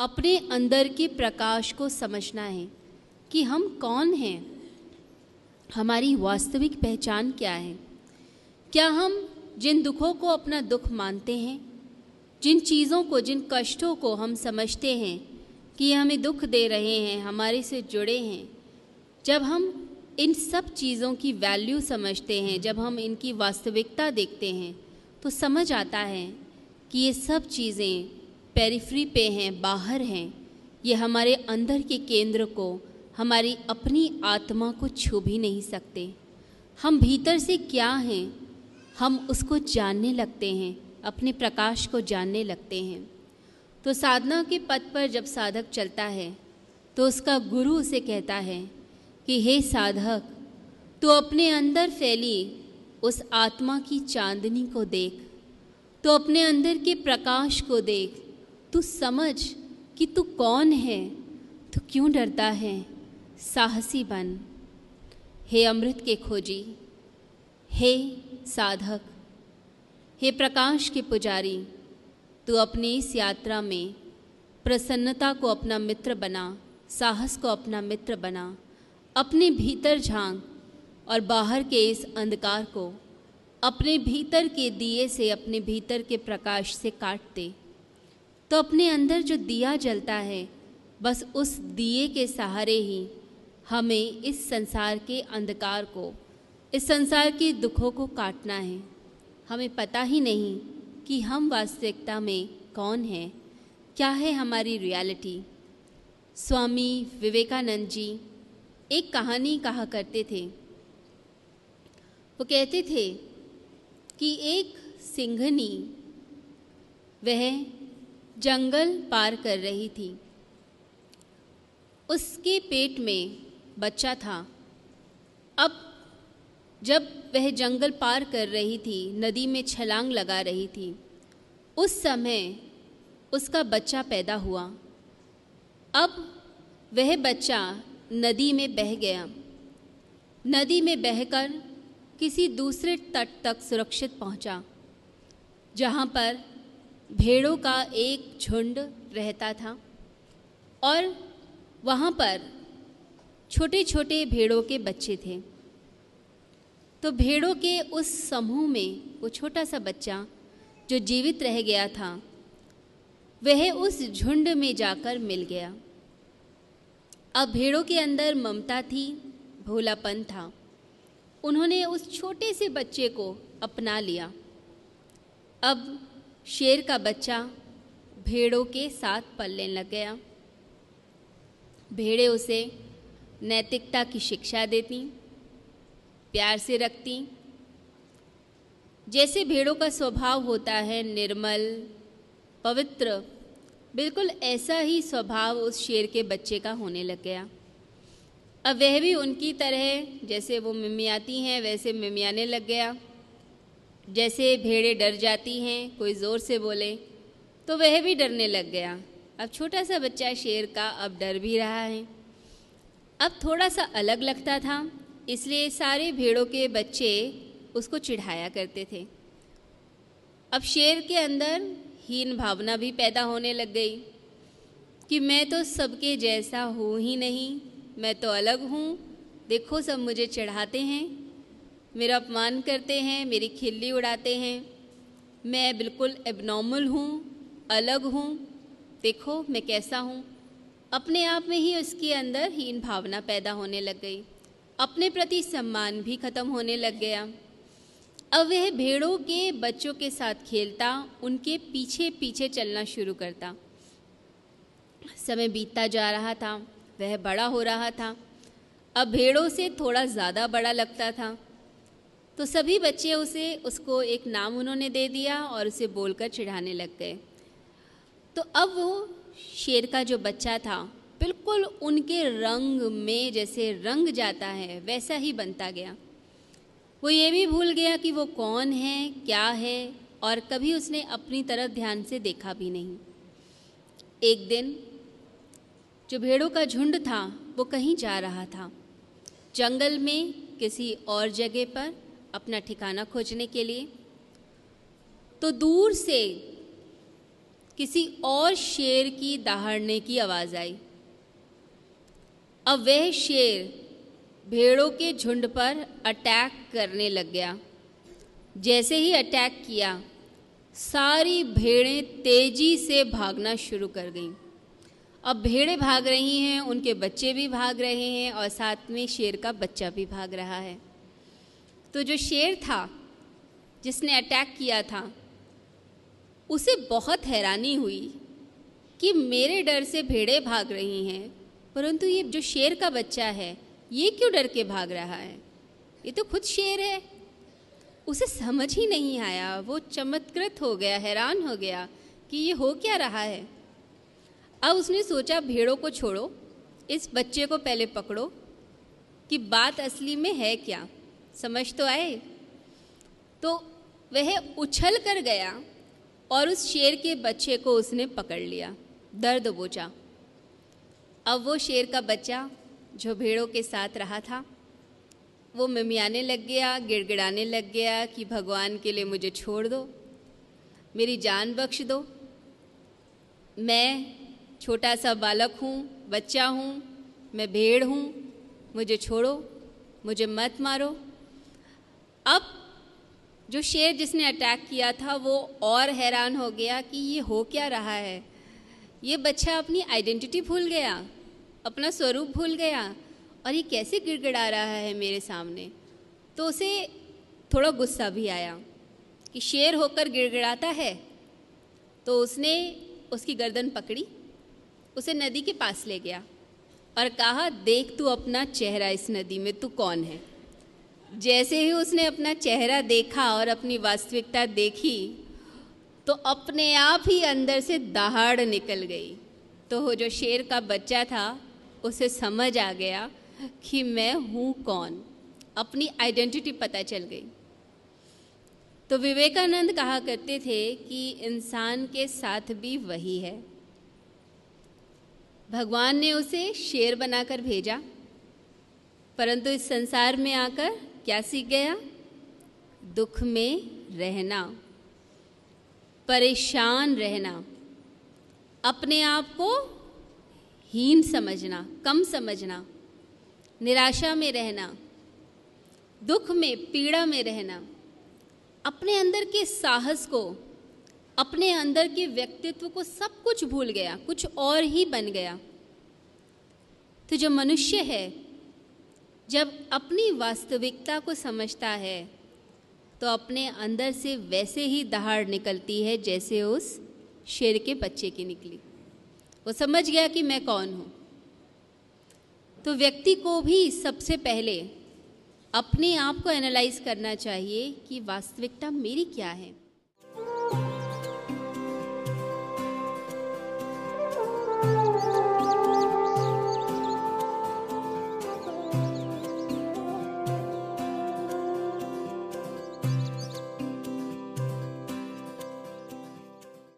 अपने अंदर के प्रकाश को समझना है कि हम कौन हैं? हमारी वास्तविक पहचान क्या है? क्या हम जिन दुखों को अपना दुख मानते हैं, जिन चीज़ों को, जिन कष्टों को हम समझते हैं कि ये हमें दुख दे रहे हैं, हमारे से जुड़े हैं, जब हम इन सब चीज़ों की वैल्यू समझते हैं, जब हम इनकी वास्तविकता देखते हैं तो समझ आता है कि ये सब चीज़ें पेरिफ्री पे हैं, बाहर हैं, ये हमारे अंदर के केंद्र को, हमारी अपनी आत्मा को छू भी नहीं सकते। हम भीतर से क्या हैं, हम उसको जानने लगते हैं, अपने प्रकाश को जानने लगते हैं। तो साधना के पथ पर जब साधक चलता है तो उसका गुरु उसे कहता है कि, हे साधक, तू अपने अंदर फैली उस आत्मा की चांदनी को देख तो अपने अंदर के प्रकाश को देख तू समझ कि तू कौन है, तू क्यों डरता है? साहसी बन। हे अमृत के खोजी, हे साधक, हे प्रकाश के पुजारी, तू अपनी इस यात्रा में प्रसन्नता को अपना मित्र बना, साहस को अपना मित्र बना, अपने भीतर झाँक और बाहर के इस अंधकार को अपने भीतर के दिए से अपने भीतर के प्रकाश से काट दे। तो अपने अंदर जो दिया जलता है, बस उस दिए के सहारे ही हमें इस संसार के अंधकार को, इस संसार के दुखों को काटना है। हमें पता ही नहीं कि हम वास्तविकता में कौन हैं। क्या है हमारी रियलिटी? स्वामी विवेकानंद जी एक कहानी कहा करते थे। वो कहते थे कि एक सिंघनी, वह जंगल पार कर रही थी। उसके पेट में बच्चा था। अब जब वह जंगल पार कर रही थी, नदी में छलांग लगा रही थी, उस समय उसका बच्चा पैदा हुआ। अब वह बच्चा नदी में बह गया। नदी में बहकर किसी दूसरे तट तक सुरक्षित पहुँचा, जहाँ पर भेड़ों का एक झुंड रहता था और वहाँ पर छोटे छोटे भेड़ों के बच्चे थे। तो भेड़ों के उस समूह में वो छोटा सा बच्चा जो जीवित रह गया था, वह उस झुंड में जाकर मिल गया। अब भेड़ों के अंदर ममता थी, भोलापन था। उन्होंने उस छोटे से बच्चे को अपना लिया। अब शेर का बच्चा भेड़ों के साथ पलने लग गया। भेड़े उसे नैतिकता की शिक्षा देती, प्यार से रखती। जैसे भेड़ों का स्वभाव होता है निर्मल, पवित्र, बिल्कुल ऐसा ही स्वभाव उस शेर के बच्चे का होने लग गया। अब वह भी उनकी तरह, जैसे वो मिमियाती हैं, वैसे मिमियाने लग गया। जैसे भेड़ें डर जाती हैं, कोई ज़ोर से बोले तो वह भी डरने लग गया। अब छोटा सा बच्चा शेर का अब डर भी रहा है। अब थोड़ा सा अलग लगता था, इसलिए सारे भेड़ों के बच्चे उसको चिढ़ाया करते थे। अब शेर के अंदर हीन भावना भी पैदा होने लग गई कि मैं तो सबके जैसा हूँ ही नहीं, मैं तो अलग हूँ, देखो सब मुझे चढ़ाते हैं। मेरा अपमान करते हैं, मेरी खिल्ली उड़ाते हैं। मैं बिल्कुल एबनॉर्मल हूँ, अलग हूँ। देखो, मैं कैसा हूँ। अपने आप में ही उसके अंदर हीन भावना पैदा होने लग गई। अपने प्रति सम्मान भी खत्म होने लग गया। अब वह भेड़ों के, बच्चों के साथ खेलता, उनके पीछे पीछे चलना शुरू करता। समय बीतता जा रहा था, वह बड़ा हो रहा था। अब भेड़ों से थोड़ा ज़्यादा बड़ा लगता था। तो सभी बच्चे उसे, उसको एक नाम उन्होंने दे दिया और उसे बोलकर चिढ़ाने लग गए। तो अब वो शेर का जो बच्चा था, बिल्कुल उनके रंग में जैसे रंग जाता है, वैसा ही बनता गया। वो ये भी भूल गया कि वो कौन है, क्या है, और कभी उसने अपनी तरफ़ ध्यान से देखा भी नहीं। एक दिन जो भेड़ों का झुंड था, वो कहीं जा रहा था। जंगल में किसी और जगह पर अपना ठिकाना खोजने के लिए। तो दूर से किसी और शेर की दहाड़ने की आवाज़ आई। अब वह शेर भेड़ों के झुंड पर अटैक करने लग गया। जैसे ही अटैक किया, सारी भेड़ें तेज़ी से भागना शुरू कर गईं। अब भेड़ें भाग रही हैं, उनके बच्चे भी भाग रहे हैं और साथ में शेर का बच्चा भी भाग रहा है। तो जो शेर था, जिसने अटैक किया था, उसे बहुत हैरानी हुई कि मेरे डर से भेड़ें भाग रही हैं। परंतु ये जो शेर का बच्चा है, ये क्यों डर के भाग रहा है? ये तो खुद शेर है। उसे समझ ही नहीं आया। वो चमत्कृत हो गया, हैरान हो गया कि ये हो क्या रहा है। अब उसने सोचा, भेड़ों को छोड़ो, इस बच्चे को पहले पकड़ो कि बात असली में है क्या। समझ तो आए? तो वह उछल कर गया और उस शेर के बच्चे को उसने पकड़ लिया। दर्द बोचा अब वो शेर का बच्चा जो भेड़ों के साथ रहा था। वो मिमियाने लग गया, गिड़गिड़ाने लग गया कि, भगवान के लिए मुझे छोड़ दो, मेरी जान बख्श दो। मैं छोटा सा बालक हूँ, बच्चा हूँ, मैं भेड़ हूँ, मुझे छोड़ो, मुझे मत मारो। अब जो शेर जिसने अटैक किया था, वो और हैरान हो गया कि ये हो क्या रहा है। ये बच्चा अपनी आइडेंटिटी भूल गया, अपना स्वरूप भूल गया, और ये कैसे गिड़गिड़ा रहा है मेरे सामने। तो उसे थोड़ा गुस्सा भी आया कि शेर होकर गिड़गिड़ाता है। तो उसने उसकी गर्दन पकड़ी, उसे नदी के पास ले गया और कहा, देख तू अपना चेहरा इस नदी में, तू कौन है? जैसे ही उसने अपना चेहरा देखा और अपनी वास्तविकता देखी तो अपने आप ही अंदर से दहाड़ निकल गई। तो वो जो शेर का बच्चा था, उसे समझ आ गया कि मैं हूँ कौन। अपनी आइडेंटिटी पता चल गई। तो विवेकानंद कहा करते थे कि इंसान के साथ भी वही है। भगवान ने उसे शेर बनाकर भेजा, परंतु इस संसार में आकर क्या सीख गया? दुख में रहना, परेशान रहना, अपने आप को हीन समझना, कम समझना, निराशा में रहना, दुख में, पीड़ा में रहना, अपने अंदर के साहस को, अपने अंदर के व्यक्तित्व को सब कुछ भूल गया, कुछ और ही बन गया। तो जो मनुष्य है जब अपनी वास्तविकता को समझता है तो अपने अंदर से वैसे ही दहाड़ निकलती है जैसे उस शेर के बच्चे की निकली। वो समझ गया कि मैं कौन हूँ। तो व्यक्ति को भी सबसे पहले अपने आप को एनालाइज करना चाहिए कि वास्तविकता मेरी क्या है।